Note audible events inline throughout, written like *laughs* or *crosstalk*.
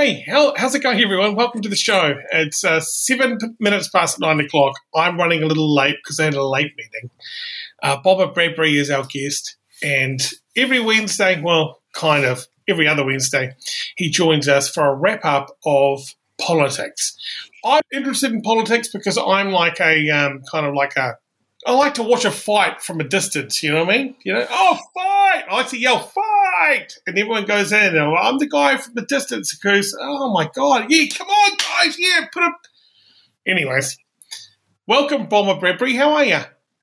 Hey, how, how's it going, everyone? Welcome to the show. It's uh, seven minutes past nine o'clock. I'm running a little late because I had a late meeting. Uh, Bob Bradbury is our guest, and every Wednesday, well, kind of every other Wednesday, he joins us for a wrap up of politics. I'm interested in politics because I'm like a um, kind of like a I like to watch a fight from a distance. You know what I mean? You know, oh fight! I like to yell fight, and everyone goes in. And I'm the guy from the distance who goes, "Oh my god, yeah, come on, guys, yeah, put up." Anyways, welcome, Bomber Bradbury. How are you?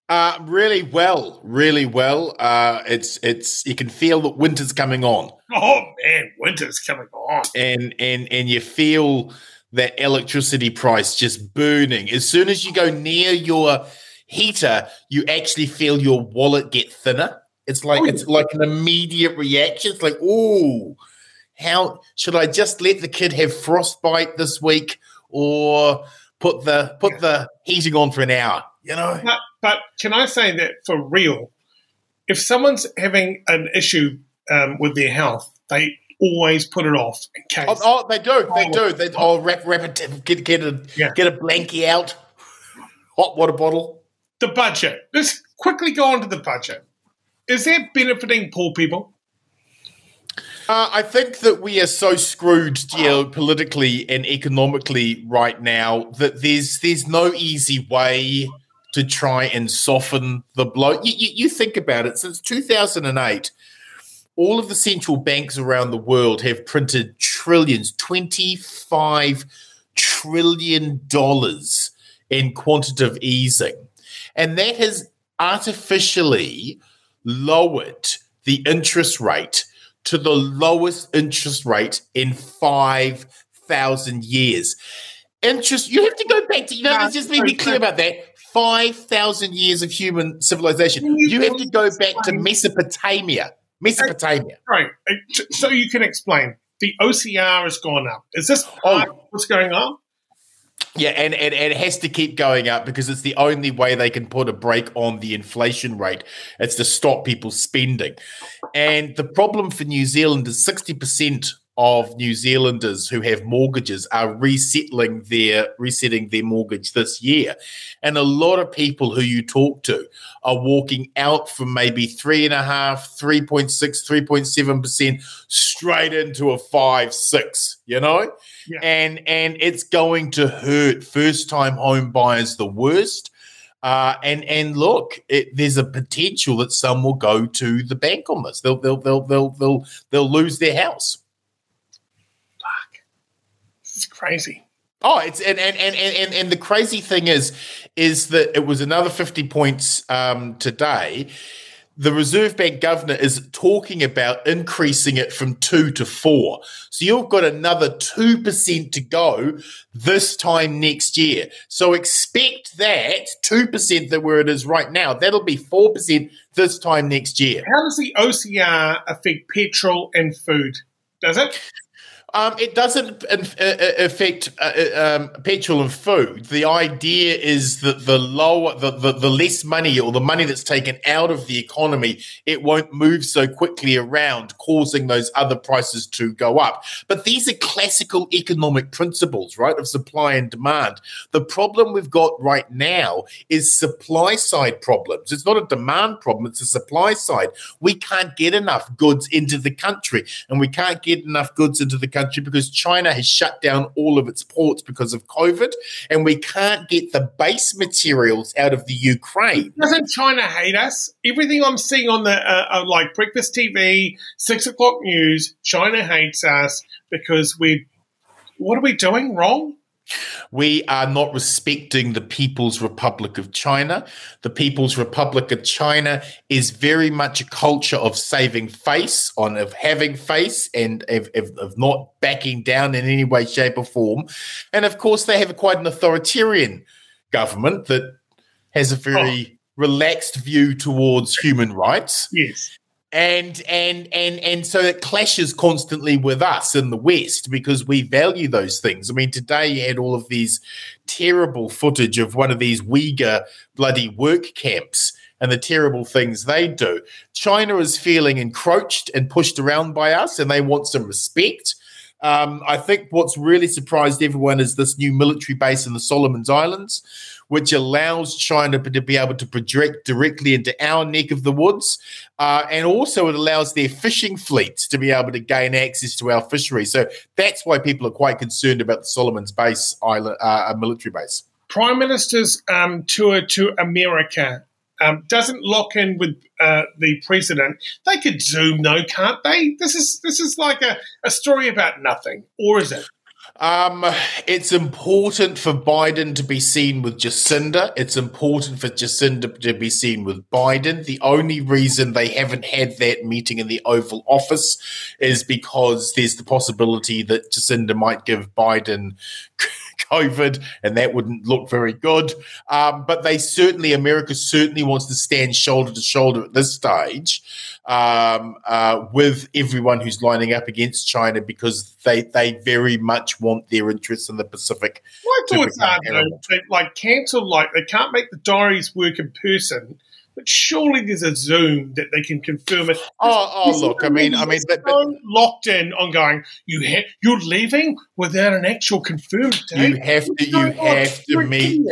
Uh, really well, really well. Uh, it's it's you can feel that winter's coming on. Oh man, winter's coming on, and and and you feel that electricity price just burning as soon as you go near your heater, you actually feel your wallet get thinner. It's like oh, it's like an immediate reaction. It's like, oh, how should I just let the kid have frostbite this week, or put the put yeah. the heating on for an hour? You know. But, but, can I say that for real? If someone's having an issue um, with their health, they always put it off in case. Oh, oh they do. They do. They oh, wrap, wrap it, get get a yeah. get a blankie out, hot water bottle the budget. Let's quickly go on to the budget. Is that benefiting poor people? Uh, I think that we are so screwed geopolitically and economically right now that there's there's no easy way to try and soften the blow. You, you, you think about it. Since 2008, all of the central banks around the world have printed trillions, 25 trillion dollars in quantitative easing. And that has artificially lowered the interest rate to the lowest interest rate in 5,000 years. Interest, you have to go back to, you know, let's just be clear about that. 5,000 years of human civilization. You have to go back to Mesopotamia. Mesopotamia. Right. Uh, so you can explain. The OCR has gone up. Is this oh. what's going on? Yeah, and, and, and it has to keep going up because it's the only way they can put a break on the inflation rate. It's to stop people spending. And the problem for New Zealand is 60% of New Zealanders who have mortgages are resettling their resetting their mortgage this year. And a lot of people who you talk to are walking out from maybe three and a half, 3.6, 3.7% straight into a five, six, you know? Yeah. And and it's going to hurt first time home buyers the worst. Uh, and and look, it, there's a potential that some will go to the bank on this. They'll they'll they'll they'll they'll, they'll lose their house. It's crazy. Oh, it's and and, and and and the crazy thing is, is that it was another fifty points um, today. The Reserve Bank governor is talking about increasing it from two to four. So you've got another two percent to go this time next year. So expect that two percent that where it is right now, that'll be four percent this time next year. How does the OCR affect petrol and food? Does it? Um, it doesn't uh, uh, affect uh, um, petrol and food. The idea is that the lower, the, the, the less money or the money that's taken out of the economy, it won't move so quickly around, causing those other prices to go up. But these are classical economic principles, right, of supply and demand. The problem we've got right now is supply side problems. It's not a demand problem; it's a supply side. We can't get enough goods into the country, and we can't get enough goods into the country because China has shut down all of its ports because of COVID, and we can't get the base materials out of the Ukraine. Doesn't China hate us? Everything I'm seeing on the uh, uh, like breakfast TV, six o'clock news, China hates us because we're. What are we doing wrong? We are not respecting the People's Republic of China. The People's Republic of China is very much a culture of saving face, on of having face, and of, of, of not backing down in any way, shape, or form. And of course, they have quite an authoritarian government that has a very oh. relaxed view towards human rights. Yes and and and and so it clashes constantly with us in the west because we value those things. I mean today you had all of these terrible footage of one of these uyghur bloody work camps and the terrible things they do. China is feeling encroached and pushed around by us and they want some respect. Um, I think what's really surprised everyone is this new military base in the Solomons Islands, which allows China to be able to project directly into our neck of the woods. Uh, and also, it allows their fishing fleets to be able to gain access to our fisheries. So that's why people are quite concerned about the Solomons base island, uh, military base. Prime Minister's um, tour to America um, doesn't lock in with uh, the president. They could zoom, though, can't they? This is this is like a, a story about nothing, or is it? Um, it's important for Biden to be seen with Jacinda. It's important for Jacinda to be seen with Biden. The only reason they haven't had that meeting in the Oval Office is because there's the possibility that Jacinda might give Biden COVID, and that wouldn't look very good. Um, but they certainly, America certainly wants to stand shoulder to shoulder at this stage um, uh, with everyone who's lining up against China because they they very much want their interests in the Pacific. My thoughts are though, like cancel, like they can't make the diaries work in person but surely there's a Zoom that they can confirm it. Oh, oh look, I mean, I mean, but, but, locked in on going. You ha- you're leaving without an actual confirmed date. You have to. You have to meet.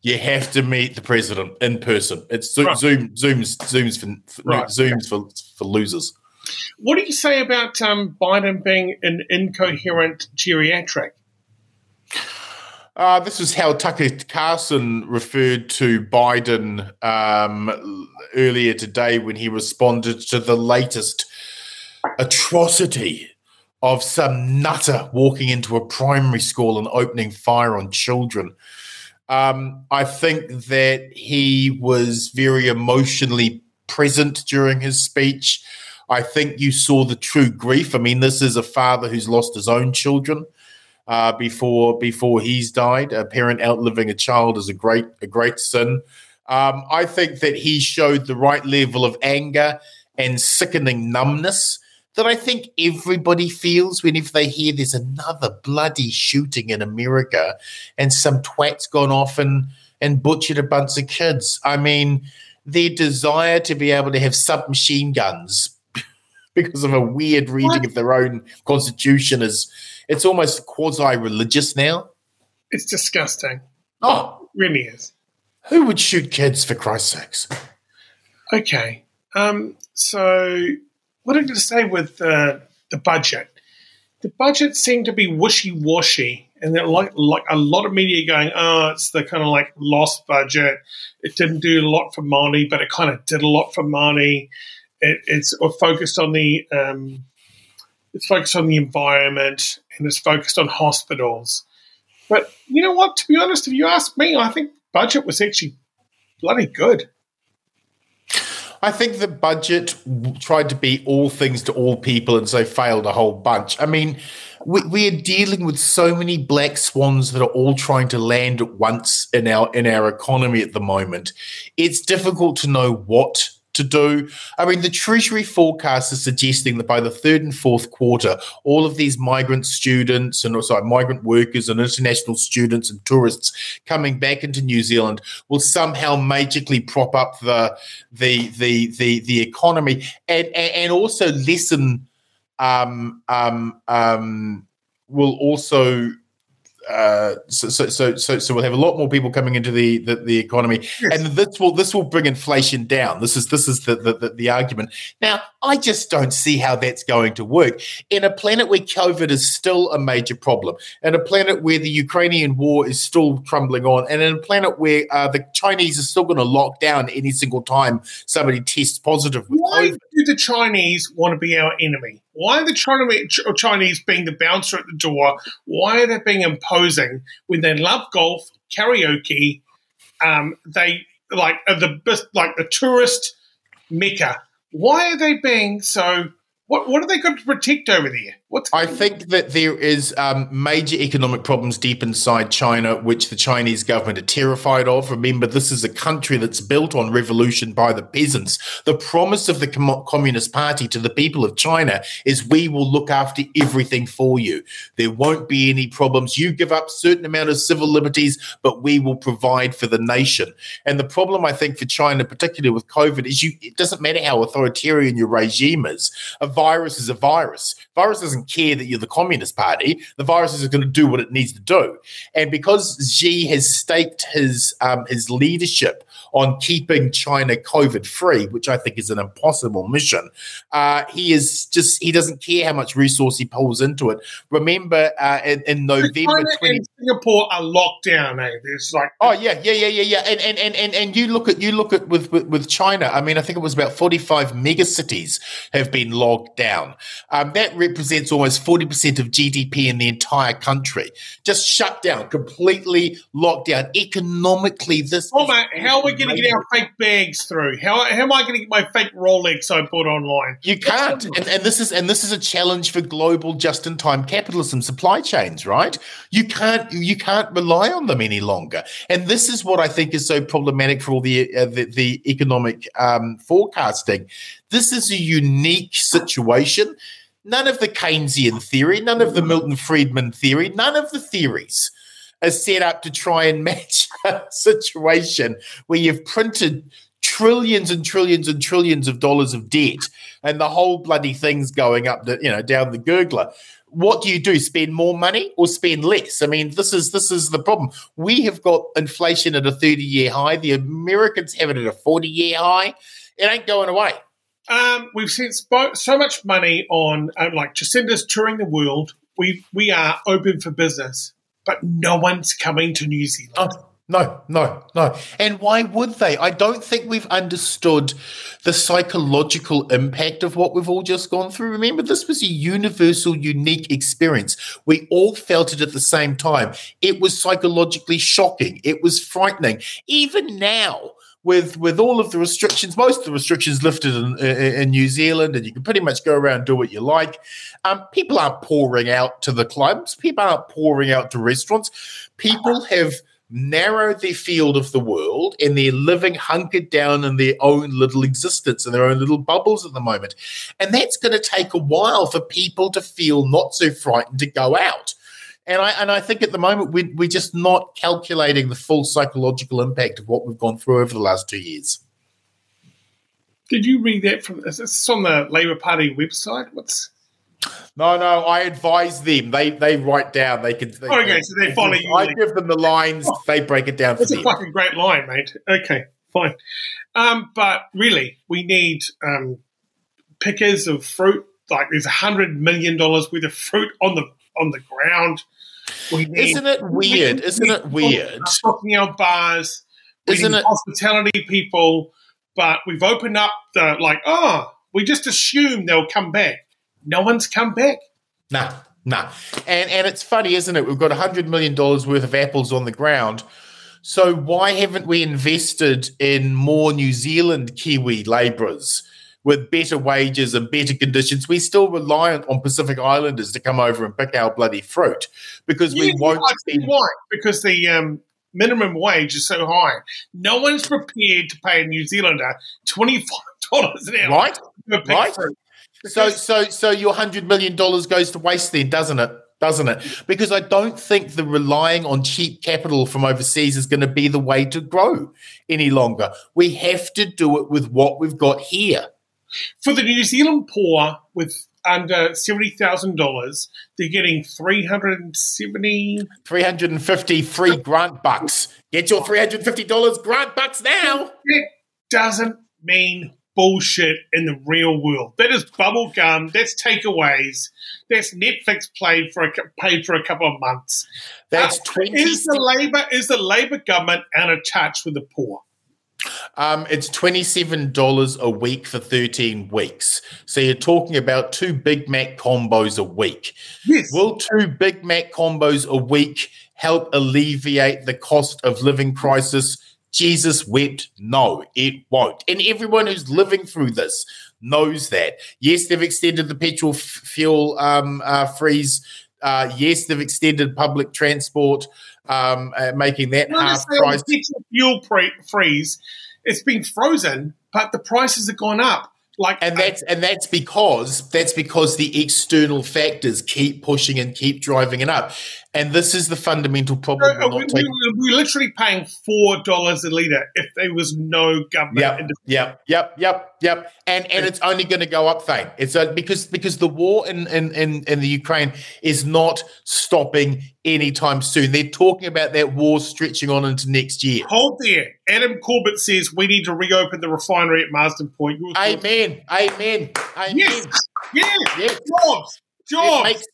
You have to meet the president in person. It's Zoom. Right. Zoom Zooms. Zooms for, right. Zooms for for losers. What do you say about um, Biden being an incoherent geriatric? Uh, this is how Tucker Carlson referred to Biden um, earlier today when he responded to the latest atrocity of some nutter walking into a primary school and opening fire on children. Um, I think that he was very emotionally present during his speech. I think you saw the true grief. I mean, this is a father who's lost his own children uh, before before he's died. A parent outliving a child is a great a great sin. Um, I think that he showed the right level of anger and sickening numbness that I think everybody feels whenever they hear there's another bloody shooting in America and some twat's gone off and and butchered a bunch of kids. I mean, their desire to be able to have submachine guns *laughs* because of a weird reading what? of their own constitution is it's almost quasi religious now. It's disgusting. Oh, it really is. Who would shoot kids for Christ's sakes? Okay. Um, so, what you going to say with uh, the budget? The budget seemed to be wishy washy, and there like like a lot of media going, "Oh, it's the kind of like lost budget. It didn't do a lot for money, but it kind of did a lot for money. It, it's focused on the um, it's focused on the environment and it's focused on hospitals. But you know what? To be honest, if you ask me, I think budget was actually bloody good. I think the budget tried to be all things to all people and so failed a whole bunch. I mean, we, we, are dealing with so many black swans that are all trying to land at once in our in our economy at the moment. It's difficult to know what to do. I mean, the Treasury forecast is suggesting that by the third and fourth quarter, all of these migrant students and also migrant workers and international students and tourists coming back into New Zealand will somehow magically prop up the the the the, the economy and, and also lessen um um um will also uh, so, so, so, so, so we'll have a lot more people coming into the the, the economy, yes. and this will this will bring inflation down. This is this is the, the the argument. Now, I just don't see how that's going to work in a planet where COVID is still a major problem, in a planet where the Ukrainian war is still crumbling on, and in a planet where uh, the Chinese are still going to lock down any single time somebody tests positive. Why COVID. do the Chinese want to be our enemy? Why are the Chinese being the bouncer at the door? Why are they being imposing when they love golf, karaoke? Um, they like the like the tourist mecca. Why are they being so what what are they going to protect over there? I think that there is um, major economic problems deep inside China, which the Chinese government are terrified of. Remember, this is a country that's built on revolution by the peasants. The promise of the Com- Communist Party to the people of China is we will look after everything for you. There won't be any problems. You give up certain amount of civil liberties, but we will provide for the nation. And the problem, I think, for China, particularly with COVID, is you. It doesn't matter how authoritarian your regime is. A virus is a virus. Virus doesn't care that you're the Communist Party. The virus is going to do what it needs to do. And because Xi has staked his um, his leadership on keeping China COVID free, which I think is an impossible mission. Uh, he is just he doesn't care how much resource he pulls into it. Remember uh, in, in, November, China 20- and Singapore are locked down. Eh? There's like oh yeah, yeah, yeah, yeah, yeah. And and, and and and you look at you look at with, with with China. I mean, I think it was about forty five megacities have been locked down. Um, that represents almost forty percent of GDP in the entire country. Just shut down, completely locked down. Economically, this. Oh, man, how are we going to get our fake bags through? How, how am I going to get my fake Rolex I bought online? You can't, and, and this is and this is a challenge for global just-in-time capitalism supply chains, right? You can't you can't rely on them any longer, and this is what I think is so problematic for all the uh, the, the, economic um, forecasting. This is a unique situation. None of the Keynesian theory, none of the Milton Friedman theory, none of the theories are set up to try and *laughs* match a situation where you've printed trillions and trillions and trillions of dollars of debt and the whole bloody thing's going up the you know down the gurgler. What do you do spend more money or spend less? I mean this is this is the problem. We have got inflation at a 30 year high. The americans have it at a 40 year high. It ain't going away um, we've spent so much money on um, like jacinda's touring the world we we are open for business but no one's coming to New Zealand. Oh. No, no, no. And why would they? I don't think we've understood the psychological impact of what we've all just gone through. Remember, this was a universal, unique experience. We all felt it at the same time. It was psychologically shocking. It was frightening. Even now, with with all of the restrictions, most of the restrictions lifted in, in, New Zealand, and you can pretty much go around and do what you like. Um, people aren't pouring out to the clubs. People aren't pouring out to restaurants. People have narrowed their field of the world and they're living hunkered down in their own little existence in their own little bubbles at the moment. And that's going to take a while for people to feel not so frightened to go out. And I and I think at the moment we we're just not calculating the full psychological impact of what we've gone through over the last two years. Did you read that from? Is this on the Labor Party website? What's no, no. I advise them. They they write down. They can. They, okay, so they follow you. I like, give them the lines. Oh, they break it down. That's a them. fucking great line, mate. Okay, fine. Um, but really, we need um, pickers of fruit. Like there's a hundred million dollars worth of fruit on the on the ground. Isn't it weird? Isn't it weird? Stocking our bars. Isn't it hospitality people? But we've opened up the like. Oh, we just assume they'll come back. No one's come back. Nah, nah. And and it's funny, isn't it? We've got hundred million dollars worth of apples on the ground. So why haven't we invested in more New Zealand Kiwi labourers? With better wages and better conditions, we're still reliant on Pacific Islanders to come over and pick our bloody fruit because yeah, we won't. Be- why? Because the um, minimum wage is so high. No one's prepared to pay a New Zealander twenty five dollars an hour. Right. Right. So, so, so your hundred million dollars goes to waste then, doesn't it? Doesn't it? Because I don't think the relying on cheap capital from overseas is going to be the way to grow any longer. We have to do it with what we've got here. For the New Zealand poor with under seventy thousand dollars, they're getting three hundred and seventy, three hundred and fifty free grant bucks. Get your three hundred fifty dollars grant bucks now. It doesn't mean bullshit in the real world. That is bubble gum. That's takeaways. That's Netflix played for a, paid for a couple of months. That's uh, twenty. Is the labor is the labor government out of touch with the poor? Um, it's $27 a week for 13 weeks. So you're talking about two Big Mac combos a week. Yes. Will two Big Mac combos a week help alleviate the cost of living crisis? Jesus wept. No, it won't. And everyone who's living through this knows that. Yes, they've extended the petrol f- fuel um, uh, freeze. Uh, yes, they've extended public transport um, uh, making that half price. Petrol Fuel pre- freeze, it's been frozen, but the prices have gone up. Like, and that's and that's because that's because the external factors keep pushing and keep driving it up. And this is the fundamental problem. Uh, we, we, we're literally paying four dollars a liter if there was no government. Yep, yep, yep, yep, yep. And and it's only going to go up, Thane. It's uh, because because the war in, in in in the Ukraine is not stopping anytime soon. They're talking about that war stretching on into next year. Hold there. Adam Corbett says we need to reopen the refinery at Marsden Point. Amen. Amen. Amen. Yes. Yes. yes. Jobs. Jobs. It makes,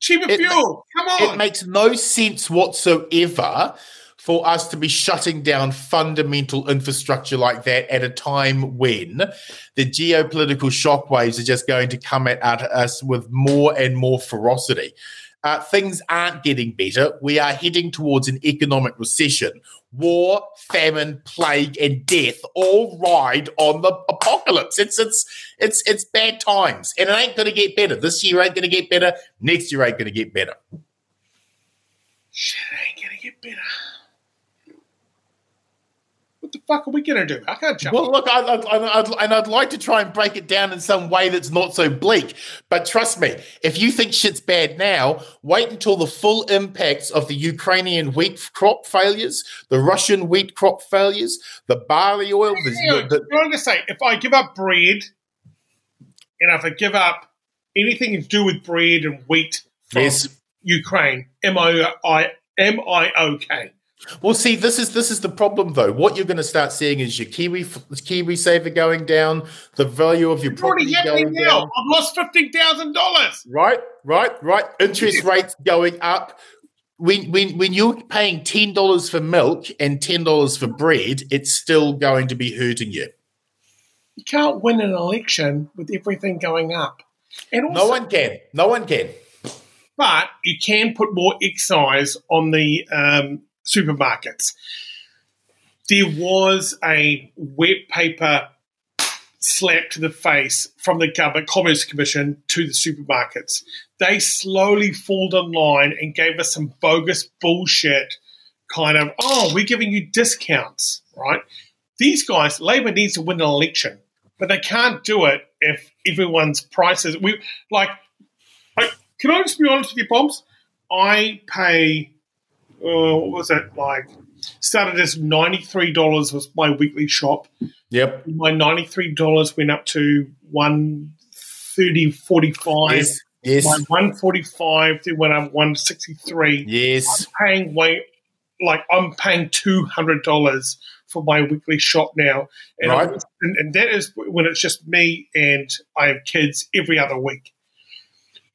Cheaper it fuel. Come on. It makes no sense whatsoever for us to be shutting down fundamental infrastructure like that at a time when the geopolitical shockwaves are just going to come at, at us with more and more ferocity. Uh, things aren't getting better. We are heading towards an economic recession. War, famine, plague, and death all ride on the apocalypse. It's it's it's it's bad times, and it ain't going to get better. This year ain't going to get better. Next year ain't going to get better. Shit ain't going to get better what the fuck are we going to do? I can't jump. Well, look, I, I, I'd, and I'd like to try and break it down in some way that's not so bleak. But trust me, if you think shit's bad now, wait until the full impacts of the Ukrainian wheat crop failures, the Russian wheat crop failures, the barley oil. The, the, the, I'm going to say, if I give up bread, and if I give up anything to do with bread and wheat from yes. Ukraine, M O I M I O K well, see, this is this is the problem though. What you're going to start seeing is your Kiwi Kiwi saver going down, the value of your it's property going now. down. I've lost fifteen thousand dollars. Right, right, right. Interest rates going up. When when when you're paying ten dollars for milk and ten dollars for bread, it's still going to be hurting you. You can't win an election with everything going up. And also, no one can. No one can. But you can put more excise on the um, supermarkets. There was a wet paper slap to the face from the government commerce commission to the supermarkets. They slowly fall in line and gave us some bogus bullshit kind of, oh, we're giving you discounts, right? These guys, Labor needs to win an election, but they can't do it if everyone's prices. We like, like can I just be honest with you, Bombs? I pay uh, what was it like? Started as ninety three dollars was my weekly shop. Yep. My ninety three dollars went up to one thirty forty five. Yes. Yes. My one forty five then went up one sixty three. Yes. I'm paying way like I'm paying two hundred dollars for my weekly shop now, and, right. and, and that is when it's just me and I have kids every other week.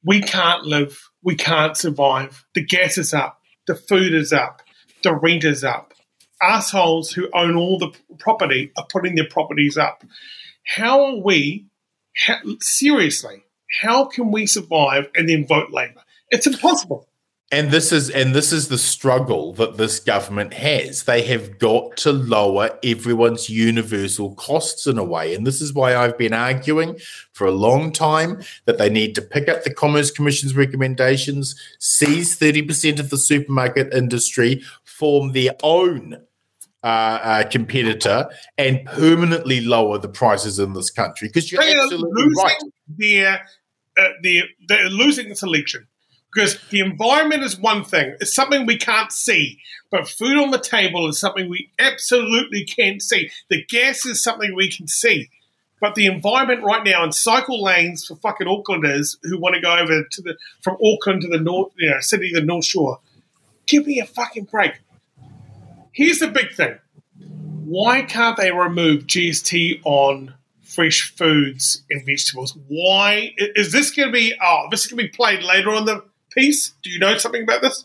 We can't live. We can't survive. The gas is up the food is up, the rent is up. Assholes who own all the property are putting their properties up. How are we, seriously, how can we survive and then vote Labour? It's impossible. And this is and this is the struggle that this government has. They have got to lower everyone's universal costs in a way. And this is why I've been arguing for a long time that they need to pick up the Commerce Commission's recommendations, seize 30% of the supermarket industry, form their own uh, uh, competitor and permanently lower the prices in this country because you're they absolutely right. Their, uh, they're, they're losing this election because the environment is one thing, it's something we can't see, but food on the table is something we absolutely can't see. The gas is something we can see. But the environment right now in cycle lanes for fucking Aucklanders who want to go over to the from Auckland to the north, you know, city the North Shore, give me a fucking break. Here's the big thing: why can't they remove GST on fresh foods and vegetables? Why is this going to be? Oh, this is going to be played later on the piece? Do you know something about this?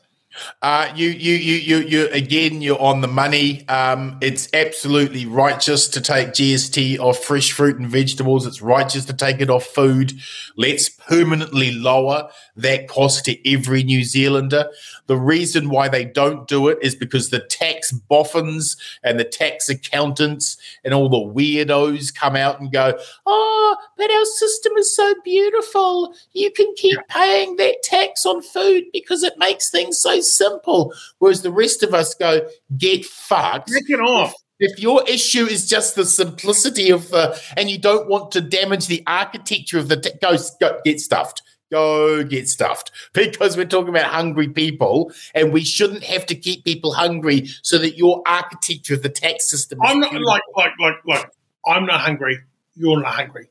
Uh, you, you, you, you, you, again, you're on the money. Um, it's absolutely righteous to take GST off fresh fruit and vegetables. It's righteous to take it off food. Let's permanently lower that cost to every New Zealander. The reason why they don't do it is because the tax boffins and the tax accountants and all the weirdos come out and go, Oh, but our system is so beautiful. You can keep paying that tax on food because it makes things so simple. Whereas the rest of us go, Get fucked. Take it off if your issue is just the simplicity of the and you don't want to damage the architecture of the go, go get stuffed Go get stuffed because we're talking about hungry people and we shouldn't have to keep people hungry so that your architecture of the tax system. I'm not like, like, like, like, I'm not hungry. You're not hungry.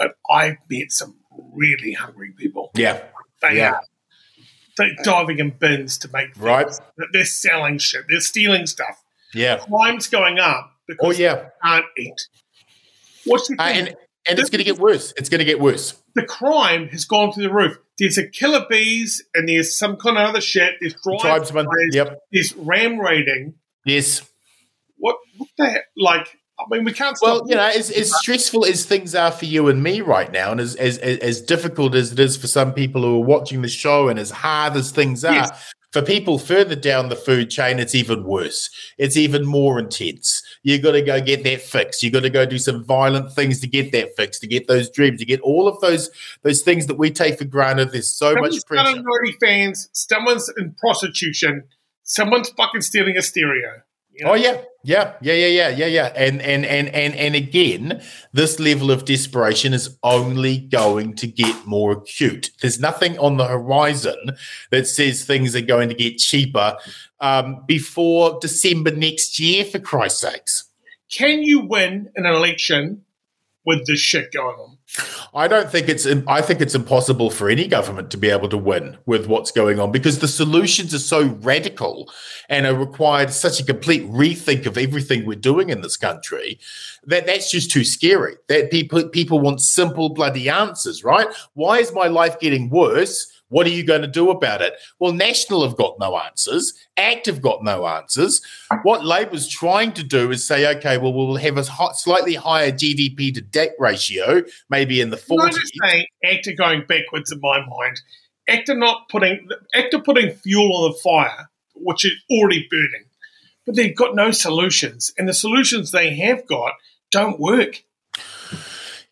But I've met some really hungry people. Yeah. They Yeah. are they're diving in bins to make things. Right. They're selling shit. They're stealing stuff. Yeah. Crime's going up because Oh, yeah. they can't eat. What's the Uh, and and it's going to get worse. It's going to get worse. the crime has gone through the roof. There's a Killer Beez and there's some kind of other shit. There's drive Tribesmen. Yep. There's ram raiding. Yes. What, what the heck? Like, I mean, we can't Well, you know, as, as stressful as things are for you and me right now, and as, as as difficult as it is for some people who are watching the show, and as hard as things are, Yes. for people further down the food chain, it's even worse. It's even more intense. You got to go get that fix. You got to go do some violent things to get that fix, to get those dreams, to get all of those those things that we take for granted. There's so much pressure. selling OnlyFans, someone's in prostitution, someone's fucking stealing a stereo. You oh, know? Oh yeah, yeah, yeah, yeah, yeah, yeah, yeah. And and and and and again, this level of desperation is only going to get more acute. There's nothing on the horizon that says things are going to get cheaper um, before December next year. For Christ's sakes. Can you win an election with this shit going on? I don't think it's. I think it's impossible for any government to be able to win with what's going on because the solutions are so radical and are required such a complete rethink of everything we're doing in this country that that's just too scary. That people people want simple bloody answers, right? Why is my life getting worse? What are you going to do about it? Well, National have got no answers. ACT have got no answers. What Labor's trying to do is say, okay, well, we'll have a hot, slightly higher GDP to debt ratio, maybe in the Can I 40s. just say, ACT are going backwards in my mind. ACT are not putting, ACT are putting fuel on the fire, which is already burning, but they've got no solutions. And the solutions they have got don't work.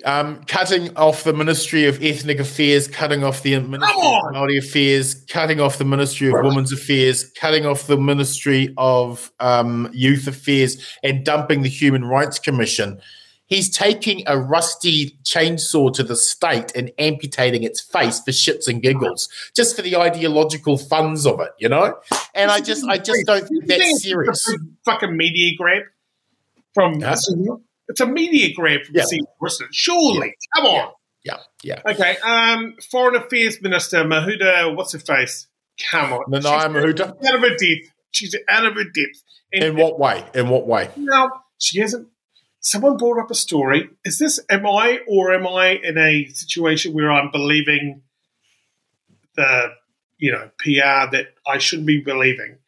Um, cutting off the Ministry of Ethnic Affairs, cutting off the Ministry of! Minority Affairs, cutting off the Ministry of Women's Affairs, cutting off the Ministry of um, Youth Affairs, and dumping the Human Rights Commission. He's taking a rusty chainsaw to the state and amputating its face for shits and giggles, just for the ideological funds of it, you know. And I just, I just don't think that's serious. fucking media grab from? It's a media grab from Yeah. Steve Morrison. Surely, come on. Yeah, yeah. Okay, um, Foreign Affairs Minister Mahuta, what's her face? Come on, Nanaia She's Mahuta. out of her depth. She's out of her depth. And In what way? In what way? now she hasn't. Someone brought up a story. Is this am I or am I in a situation where I'm believing the you know PR that I shouldn't be believing?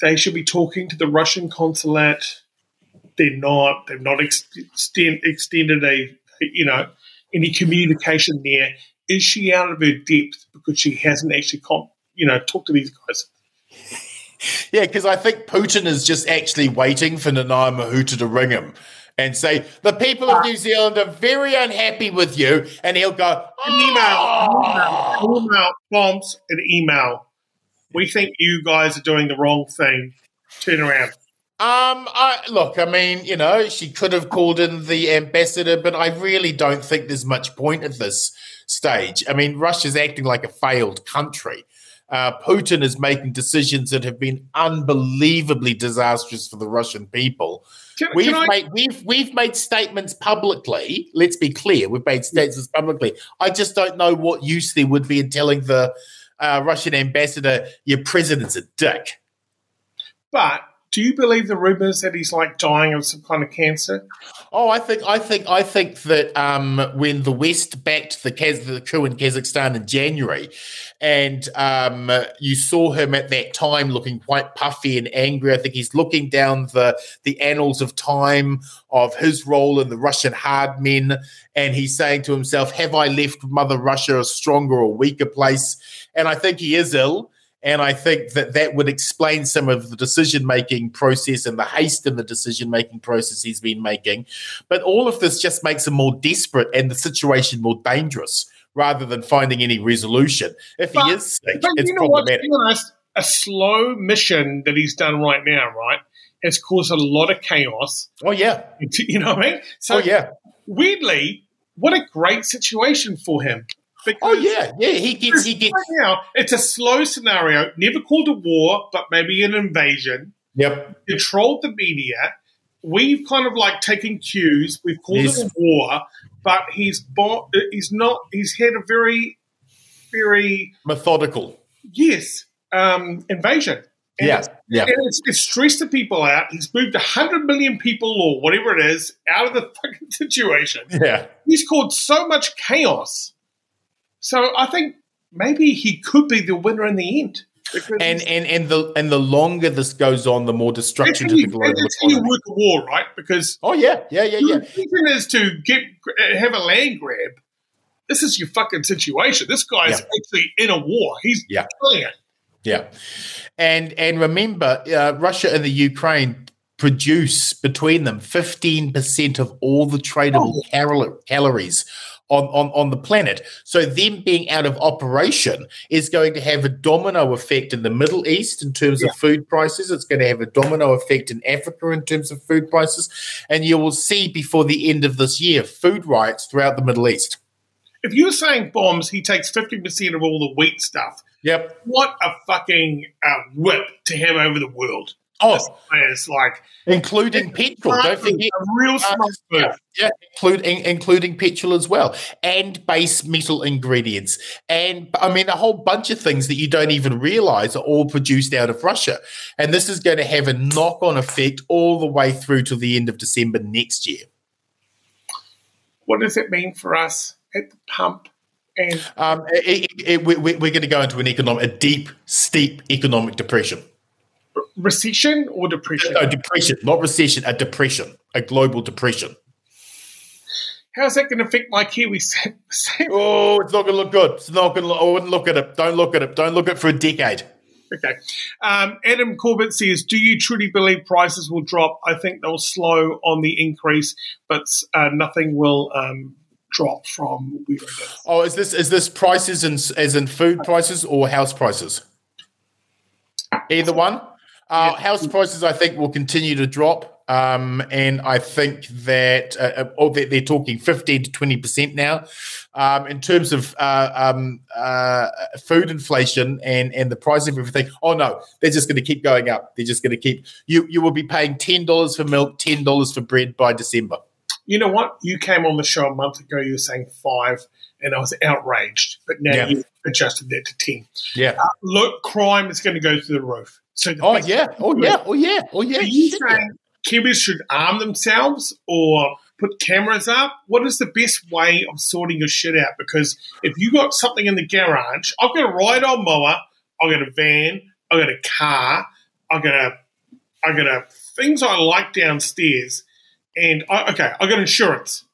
They should be talking to the Russian consulate. They're not. They've not extend, extended a you know any communication there. Is she out of her depth because she hasn't actually com- you know talked to these guys? Yeah, because I think Putin is just actually waiting for Nanaia Mahuta to ring him and say, the people of New Zealand are very unhappy with you. And he'll go, An email, "Oh." email, email, bombs, an email. We think you guys are doing the wrong thing. Turn around. Um, I, look, I mean, you know, she could have called in the ambassador, but I really don't think there's much point at this stage. I mean, Russia's acting like a failed country. Uh, Putin is making decisions that have been unbelievably disastrous for the Russian people. Can, We've can I, made we've we've made statements publicly. Let's be clear, we've made statements publicly. I just don't know what use there would be in telling the uh, Russian ambassador your president's a dick. but do you believe the rumors that he's like dying of some kind of cancer? Oh, I think I think I think that um, when the West backed the, Kaz- the coup in Kazakhstan in January, and um, you saw him at that time looking quite puffy and angry. I think he's looking down the the annals of time of his role in the Russian hard men, and he's saying to himself, "Have I left Mother Russia a stronger or weaker place?" And I think he is ill. And I think that that would explain some of the decision making process and the haste in the decision making process he's been making. But all of this just makes him more desperate and the situation more dangerous rather than finding any resolution. If But- he is sick, it's you know problematic. honest, a slow mission that he's done right now, right, has caused a lot of chaos. Oh, yeah. *laughs* You know what I mean? So Oh, yeah. weirdly, what a great situation for him. Oh yeah, yeah. He gets he *laughs* gets right now. It's a slow scenario. Never called a war, but maybe an invasion. Yep. Controlled the media. We've kind of like taken cues. We've called Yes. it a war, but he's bought. He's not. He's had a very, very Methodical. yes um, invasion. And Yeah. it's- Yeah. and it's, it's stressed the people out. He's moved 100 million people or whatever it is out of the *laughs* fucking situation. Yeah. He's caused so much chaos. So I think maybe he could be the winner in the end. And and and the and the longer this goes on, the more destruction to the global that's economy. work a war, right? Because Oh yeah, yeah, yeah, yeah. the reason is to get have a land grab. This is your fucking situation. This guy is Yeah. actually in a war. He's Yeah. killing it. Yeah, and and remember, uh, Russia and the Ukraine produce between them fifteen percent of all the tradable Oh. cal- calories on, on on the planet. So them being out of operation is going to have a domino effect in the Middle East in terms Yeah. of food prices. It's going to have a domino effect in Africa in terms of food prices, and you will see before the end of this year food riots throughout the Middle East. If you're saying bombs, he takes 50% of all the wheat stuff. Yep. What a fucking uh, whip to have over the world. Oh, It's like including petrol. Don't forget a real smart move. Yeah, including including petrol as well, and base metal ingredients, and I mean a whole bunch of things that you don't even realize are all produced out of Russia. And this is going to have a knock on effect all the way through to the end of December next year. What does it mean for us at the pump? And Um, it, it, it, we, we're going to go into an economic, a deep, steep economic depression. Recession or depression? No, depression, not recession, a depression, a global depression. How's that going to affect my Kiwi Oh, it's not going to look good. It's not going to. I wouldn't look at it. Don't look at it. Don't look at it for a decade. Okay. Um, Adam Corbett says, "Do you truly believe prices will drop? I think they'll slow on the increase, but uh, nothing will um, drop from where it is." Oh, is this is this prices in, as in food prices or house prices? Either one. Uh, House prices, I think, will continue to drop, um, and I think that uh, uh, oh, they're, talking fifteen to twenty percent now. Um, in terms of uh, um, uh, food inflation and and the price of everything, oh no, they're just going to keep going up. They're just going to keep you. You will be paying ten dollars for milk, ten dollars for bread by December. You know what? You came on the show a month ago. You were saying five, and I was outraged. But now Yeah. you adjusted that to ten. Yeah. Look, crime is going to go through the roof. So, Oh yeah. Oh yeah. Oh yeah. Oh yeah. Are you Shit, saying Kiwis should arm themselves or put cameras up? What is the best way of sorting your shit out? Because if you got something in the garage, I've got a ride-on mower, I've got a van, I've got a car, I've got a, I've got a things I like downstairs, and I, okay, I got insurance.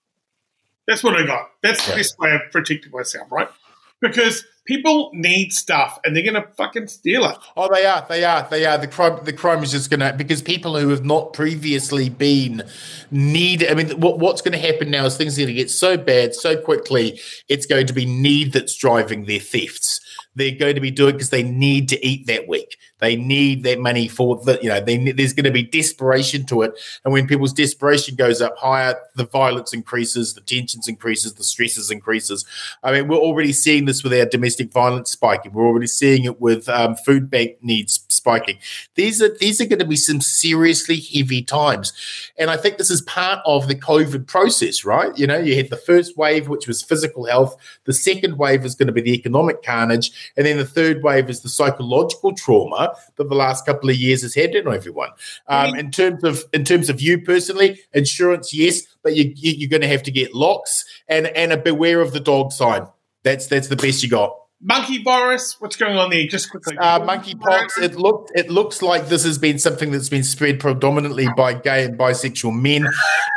That's what I got. That's the best way of protecting myself, right? Because people need stuff, and they're gonna fucking steal it. Oh, they are. They are. They are. The crime. The crime is just going to because people who have not previously been need. I mean, what, what's going to happen now is things are going to get so bad so quickly. It's going to be need that's driving their thefts. They're going to be doing because they need to eat that week. They need that money for the. You know, they, there's going to be desperation to it, and when people's desperation goes up higher, the violence increases, the tensions increases, the stresses increases. I mean, we're already seeing this with our domestic violence spiking. We're already seeing it with um, food bank needs spiking. These are these are going to be some seriously heavy times, and I think this is part of the COVID process, right? You know, you had the first wave, which was physical health. The second wave is going to be the economic carnage, and then the third wave is the psychological trauma that the last couple of years has had on everyone. Um, in terms of in terms of you personally, insurance, yes, but you, you, you're going to have to get locks and and a beware of the dog sign. That's that's the best you got. Monkey virus, what's going on there? Just quickly. Uh, monkeypox. It looked. It looks like this has been something that's been spread predominantly by gay and bisexual men.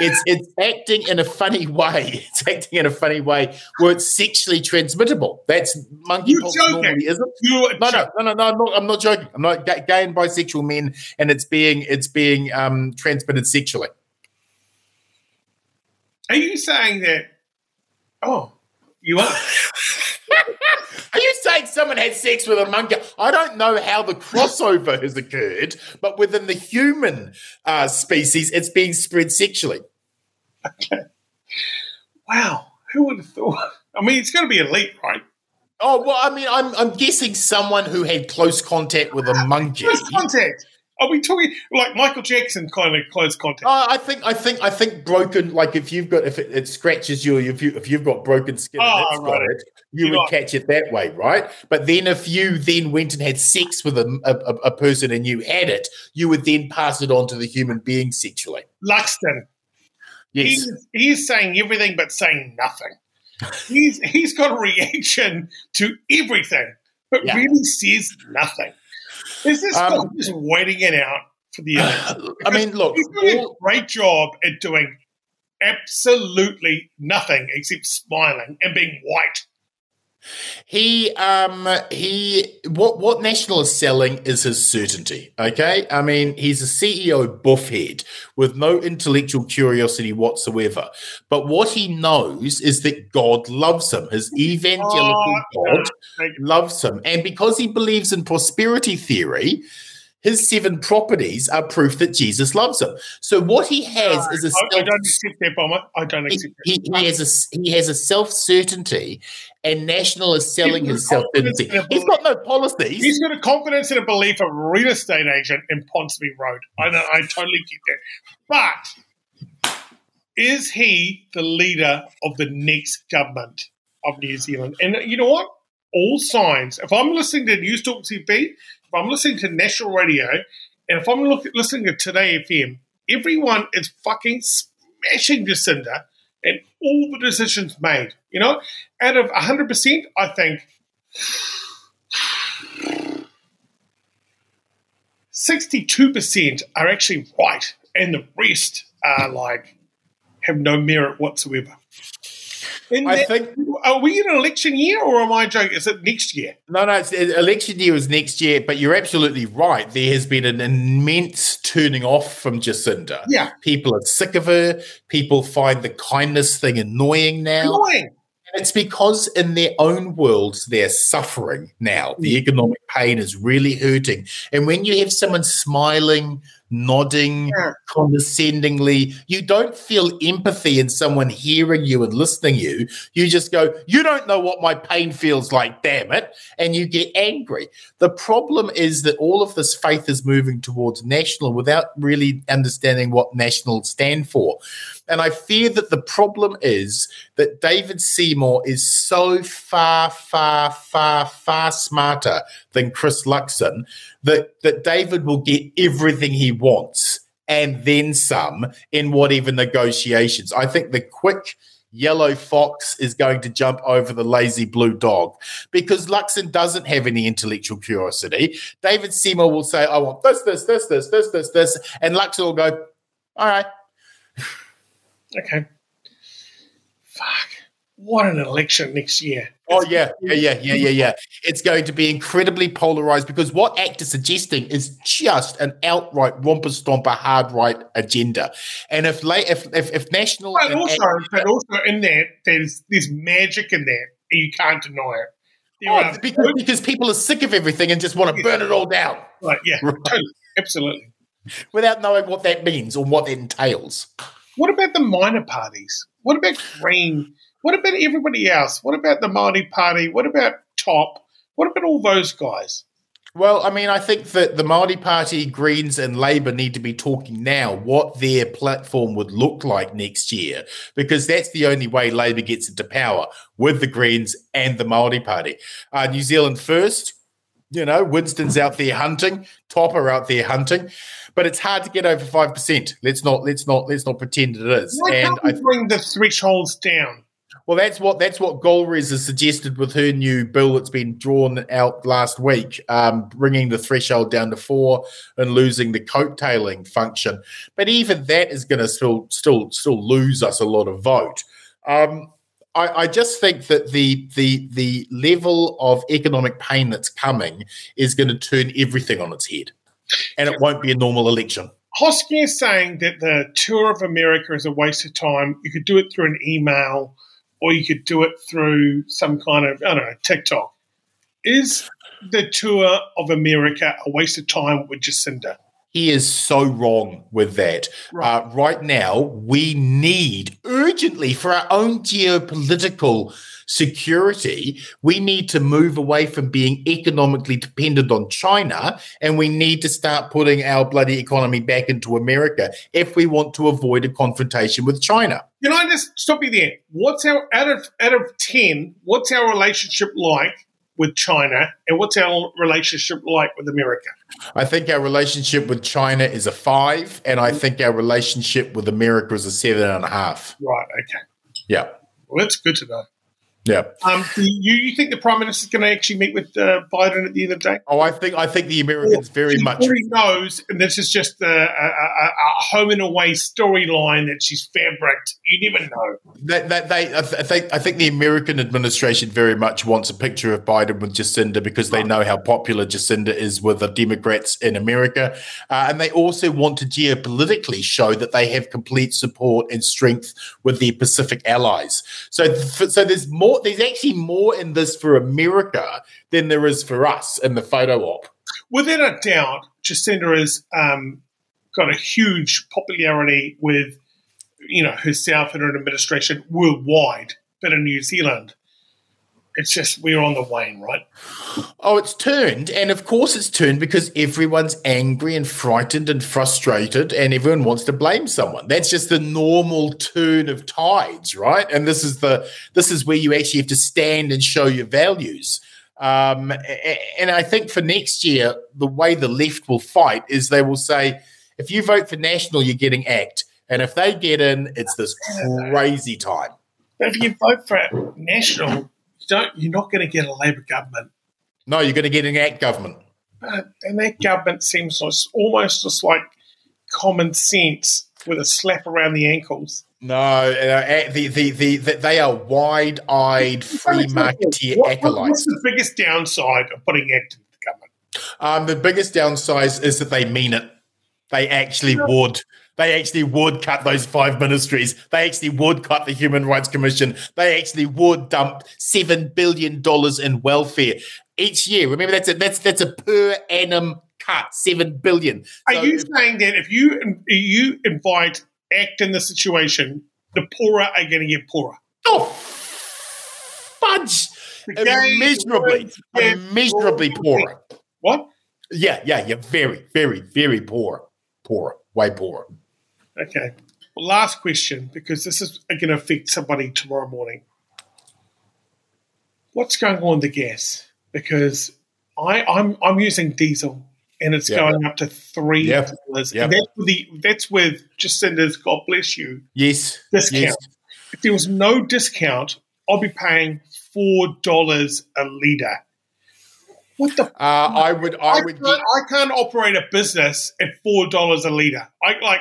It's it's acting in a funny way. *laughs* It's acting in a funny way where it's sexually transmittable. That's monkeypox joking. normally isn't. No, no, no, no, no. I'm not, I'm not joking. I'm not gay, gay and bisexual men, and it's being it's being um, transmitted sexually. Are you saying that? Oh, you are. Are you saying someone had sex with a monkey? I don't know how the crossover has occurred, but within the human uh, species, it's being spread sexually. wow. Who would have thought? I mean, it's going to be elite, right? Oh well, I mean, I'm I'm guessing someone who had close contact with a monkey. Close contact. Are we talking like Michael Jackson kind of close contact? Uh, I think I think I think broken. Like if you've got if it, it scratches you, if you if you've got broken skin, Oh, and it's got right. it, you You're would not- catch it that way, right? But then if you then went and had sex with a, a, a person and you had it, you would then pass it on to the human being sexually. Luxon. Yes. He's, he's saying everything but saying nothing. He's he's got a reaction to everything, but Yeah. really says nothing. Is this Um, just waiting it out for the *sighs* end? I mean, look, He's doing all- a great job at doing absolutely nothing except smiling and being white. He um he what what National is selling is his certainty. Okay, I mean he's a CEO buffhead with no intellectual curiosity whatsoever. But what he knows is that God loves him. His evangelical Oh, God loves him, and because he believes in prosperity theory. His seven properties are proof that Jesus loves him. So what he has is a I, I self- don't accept that, Bomber. I don't he, that. he, has a he has a self certainty, and National is selling his self certainty. confident in a He's got no policies. He's got a confidence and a belief of a real estate agent in Ponsonby Road. I know, I totally get that. But is he the leader of the next government of New Zealand? And you know what? All signs. If I'm listening to News Talk TV, if I'm listening to national radio, and if I'm look, listening to Today FM, everyone is fucking smashing Jacinda and all the decisions made. You know, out of 100%, I think 62% are actually right, and the rest are like have no merit whatsoever. In I that- think are we in an election year or am I joking? Is it next year? no, no. It's, uh, election year is next year, but you're absolutely right. There has been an immense turning off from Jacinda. Yeah. People are sick of her. People find the kindness thing annoying now. Annoying. It's because in their own worlds they're suffering now. The mm. economic pain is really hurting. And when you have someone smiling, nodding Yeah. condescendingly, you don't feel empathy in someone hearing you and listening you. You just go, You don't know what my pain feels like, damn it. And you get angry. The problem is that all of this faith is moving towards national without really understanding what national stand for. And I fear that the problem is that David Seymour is so far, far, far, far smarter than Chris Luxon that, that David will get everything he wants and then some in whatever negotiations. I think the quick yellow fox is going to jump over the lazy blue dog because Luxon doesn't have any intellectual curiosity. David Seymour will say, I want this, this, this, this, this, this, this. And Luxon will go, all right. Okay. Fuck. What an election next year. Oh yeah, yeah, yeah, yeah, yeah, yeah. It's going to be incredibly polarized because what ACT is suggesting is just an outright romper stomper hard right agenda. And if la- if if, if national But also, ACT but also in that, there's there's magic in that, and you can't deny it. Oh, because, because people are sick of everything and just want to burn it all down Right, yeah, *laughs* Right. totally, absolutely. without knowing what that means or what that entails. What about the minor parties? What about Green? What about everybody else? What about the Māori Party? What about Top? What about all those guys? Well, I mean, I think that the Māori Party, Greens, and Labour need to be talking now what their platform would look like next year, because that's the only way Labour gets into power with the Greens and the Māori Party. Uh, New Zealand first, you know, Winston's out there hunting, Topper out there hunting, but it's hard to get over five percent. Let's not let's not let's not pretend it is. Why and can't we I bring the thresholds down? well, that's what that's what Golriz has suggested with her new bill that's been drawn out last week, um, bringing the threshold down to four and losing the coattailing function. But even that is going to still still still lose us a lot of vote. Um, I, I just think that the the the level of economic pain that's coming is going to turn everything on its head, and it won't be a normal election. Hosking is saying that the tour of America is a waste of time. You could do it through an email or you could do it through some kind of, I don't know, TikTok. Is the tour of America a waste of time with Jacinda? He is so wrong with that. Right. Uh, right now, we need urgently for our own geopolitical security, we need to move away from being economically dependent on China and we need to start putting our bloody economy back into America if we want to avoid a confrontation with China. Can I just stop you there? What's our out of out of ten? What's our relationship like with China, and what's our relationship like with America? I think our relationship with China is a five, and I think our relationship with America is a seven and a half. Right. Okay. Yeah. Well, that's good to know. Yeah. Um, do you, you think the prime minister is going to actually meet with uh, Biden at the end of the day? Oh, I think I think the Americans very she much already knows, and this is just a, a, a, a home and away storyline that she's fabricked. You never know. that, that they I, th- I think I think the American administration very much wants a picture of Biden with Jacinda because they know how popular Jacinda is with the Democrats in America, uh, and they also want to geopolitically show that they have complete support and strength with their Pacific allies. So, th- so there's more. There's actually more in this for America than there is for us in the photo op. Without a doubt, Jacinda has um, got a huge popularity with, you know, herself and her administration worldwide, but in New Zealand, it's just we're on the wane, right? Oh, it's turned. And of course, it's turned because everyone's angry and frightened and frustrated, and everyone wants to blame someone. That's just the normal turn of tides, right? And this is the this is where you actually have to stand and show your values. Um, and I think for next year, the way the left will fight is they will say, if you vote for National, you're getting ACT. And if they get in, it's this crazy time. But if you vote for National, don't, you're not going to get a Labor government. No, you're going to get an ACT government. But, and that government seems almost just like common sense with a slap around the ankles. No, uh, the, the, the, the, they are wide eyed free marketeer What- What's acolytes. the biggest downside of putting ACT into the government? Um, the biggest downside is that they mean it. They actually would. They actually would cut those five ministries. They actually would cut the Human Rights Commission. They actually would dump seven billion dollars in welfare each year. Remember, that's a that's that's a per annum cut, seven billion. Are So you if- saying that if you you invite ACT in the situation, the poorer are going to get poorer? oh, fudge! Immeasurably, immeasurably poorer. What? Yeah, yeah, yeah. Very, very, very poor. Poor. Way poorer. Okay. Well, last question, because this is going to affect somebody tomorrow morning. What's going on with the gas? Because I, I'm I'm using diesel and it's Yeah. going up to three dollars. Yeah. And that's with the that's with Jacinda's God bless you Yes. discount. Yes. If there was no discount, I'll be paying four dollars a liter. What the Uh, I would. I would. can't, I can't operate a business at four dollars a liter. I like.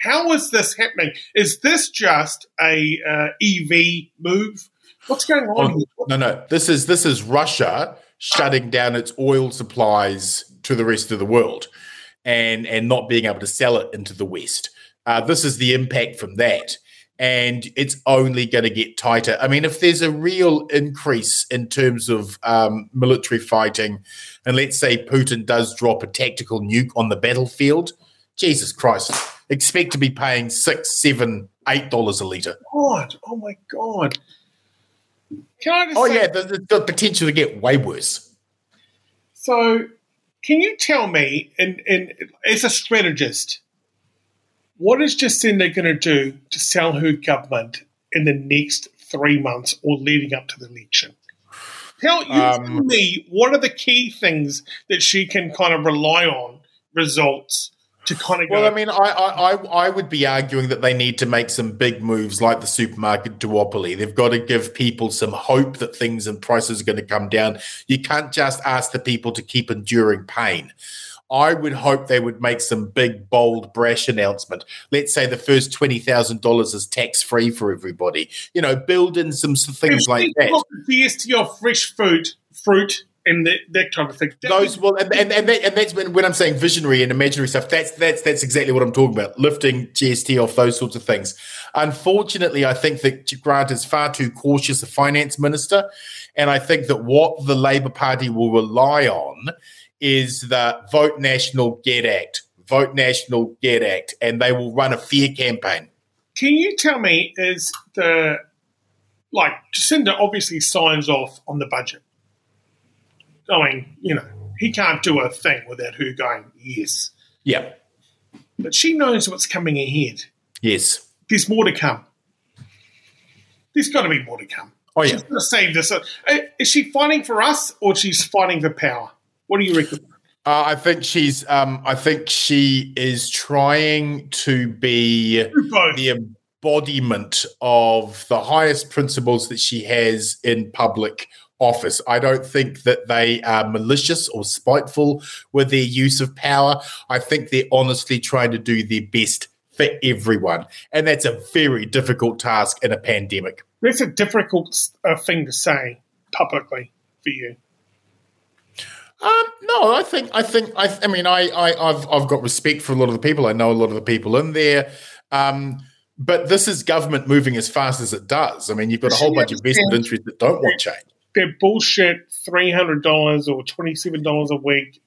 How is this happening? Is this just a uh, EV move? What's going on? Oh, here? No, no. This is this is Russia shutting down its oil supplies to the rest of the world, and and not being able to sell it into the West. Uh, this is the impact from that, and it's only going to get tighter. I mean, if there's a real increase in terms of um, military fighting, and let's say Putin does drop a tactical nuke on the battlefield, Jesus Christ, expect to be paying six, seven, eight dollars a liter. God, oh my God! Can I just Oh say, yeah, there's there's the potential to get way worse. So, can you tell me, and, and as a strategist, what is Jacinda going to do to sell her government in the next three months or leading up to the election? Tell you Um, tell me what are the key things that she can kind of rely on results to kind of go. Well, I mean, I, I I I would be arguing that they need to make some big moves like the supermarket duopoly. They've got to give people some hope that things and prices are going to come down. You can't just ask the people to keep enduring pain. I would hope they would make some big, bold, brash announcement. Let's say the first twenty thousand dollars is tax free for everybody. You know, build in some, some things like that. the GST of fresh fruit, fruit, and that, that kind of thing. that those well and and, and, that, and that's when, when i'm saying visionary and imaginary stuff that's that's that's exactly what i'm talking about lifting gst off those sorts of things unfortunately i think that grant is far too cautious a finance minister and i think that what the labor party will rely on is the vote national get act vote national get act and they will run a fear campaign Can you tell me is the like Jacinda obviously signs off on the budget. I mean, you know, he can't do a thing without her going, yes. Yeah. But she knows what's coming ahead. Yes. There's more to come. There's got to be more to come. Oh yeah. She's going to save this. Uh, Is she fighting for us or she's fighting for power? What do you reckon? Uh, I think she's. Um, I think she is trying to be the embodiment of the highest principles that she has in public office. I don't think that they are malicious or spiteful with their use of power. I think they're honestly trying to do their best for everyone, and that's a very difficult task in a pandemic. That's a difficult uh, thing to say publicly for you. Um, no, I think I think I, I mean I, I I've I've got respect for a lot of the people. I know a lot of the people in there. Um, but this is government moving as fast as it does. I mean, you've got a whole bunch of vested interests that don't want change. Their bullshit three hundred dollars or twenty seven dollars a week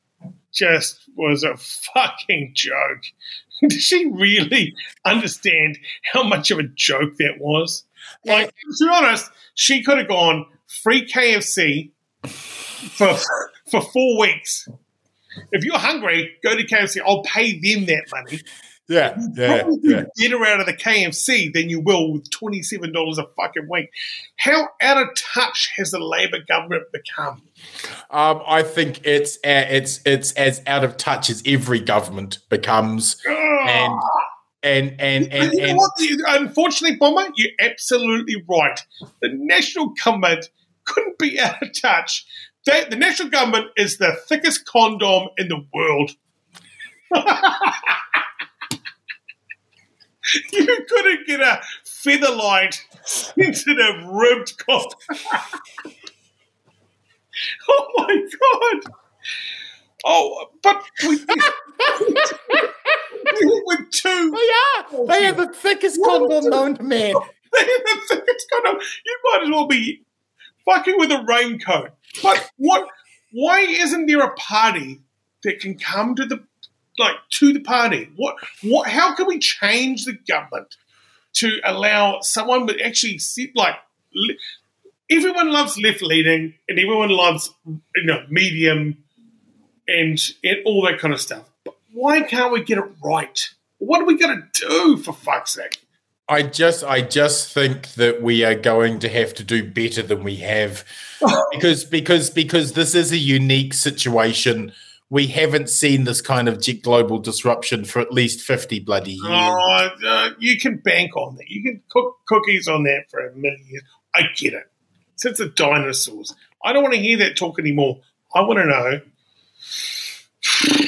just was a fucking joke. *laughs* Does she really understand how much of a joke that was? Like, to be honest, she could have gone free KFC for *laughs* for four weeks. If you're hungry, go to KFC. I'll pay them that money. Yeah, yeah, yeah. better out of the KFC than you will with twenty seven dollars a fucking week. How out of touch has the Labor government become? Um, I think it's uh, it's it's as out of touch as every government becomes, and and and and, You know and what? Unfortunately, Bomber, you're absolutely right. The national government couldn't be out of touch. They, the national government is the thickest condom in the world. *laughs* *laughs* you couldn't get a featherlight sensitive ribbed condom. *laughs* oh my god! Oh, but we, with two they are they are the thickest condom known to man. it's kind of you might as well be fucking with a raincoat. But what? Why isn't there a party that can come to the like to the party? What? What? How can we change the government to allow someone with actually sit like? li- Everyone loves left leaning, and everyone loves you know medium, and and all that kind of stuff. But why can't we get it right? What are we going to do for fuck's sake? I just I just think that we are going to have to do better than we have *laughs* because because because this is a unique situation. We haven't seen this kind of global disruption for at least 50 bloody years. Oh, uh, you can bank on that. You can cook cookies on that for a million years. I get it. Since the dinosaurs, I don't want to hear that talk anymore. I want to know *sighs*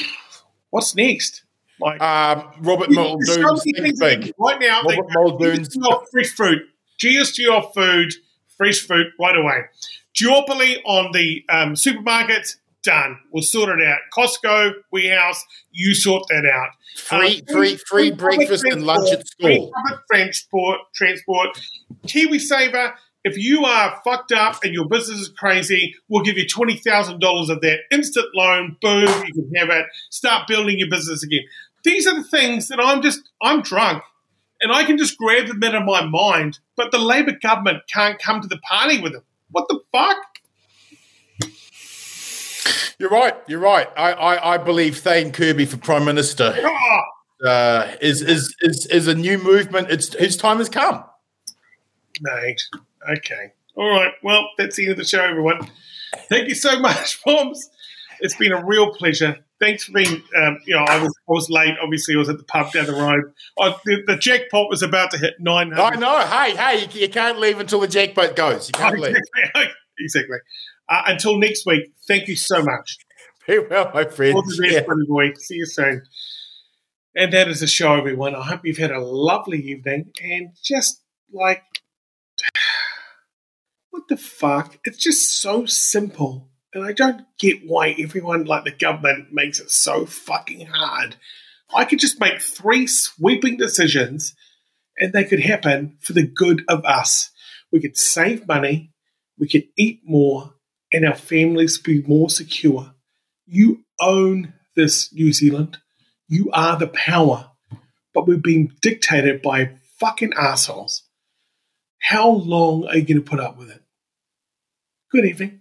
what's next. Like Um, Robert Muldoon's think big. right now. Robert Muldoon's- fresh fruit. GST off food, fresh fruit right away. Duopoly on the um, supermarkets, done. We'll sort it out. Costco, warehouse, you sort that out. Free, Uh, free, free public breakfast and lunch at free school. Public transport, transport. KiwiSaver, if you are fucked up and your business is crazy, we'll give you $20,000 of that instant loan. Boom, you can have it. Start building your business again. These are the things that I'm just, I'm drunk and I can just grab them out of my mind, but the Labor government can't come to the party with them. What the fuck? You're right. You're right. I, I, I believe Thane Kirby for Prime Minister Oh, uh, is, is is is a new movement. It's his time has come. mate. Okay. All right. Well, that's the end of the show, everyone. Thank you so much, *laughs* Bombs. It's been a real pleasure. Thanks for being, um, you know, I was, I was late. Obviously, I was at the pub down the road. I, the, the jackpot was about to hit 900. I know. Hey, hey, you, you can't leave until the jackpot goes. You can't *laughs* leave. Exactly. Uh, until next week, thank you so much. *laughs* Very well, my All friend. the best, Yeah. buddy boy. See you soon. And that is the show, everyone. I hope you've had a lovely evening and just like, *sighs* what the fuck? It's just so simple. And I don't get why everyone, like the government, makes it so fucking hard. I could just make three sweeping decisions and they could happen for the good of us. We could save money, we could eat more, and our families be more secure. You own this, New Zealand. You are the power. But we're being dictated by fucking assholes. How long are you going to put up with it? Good evening.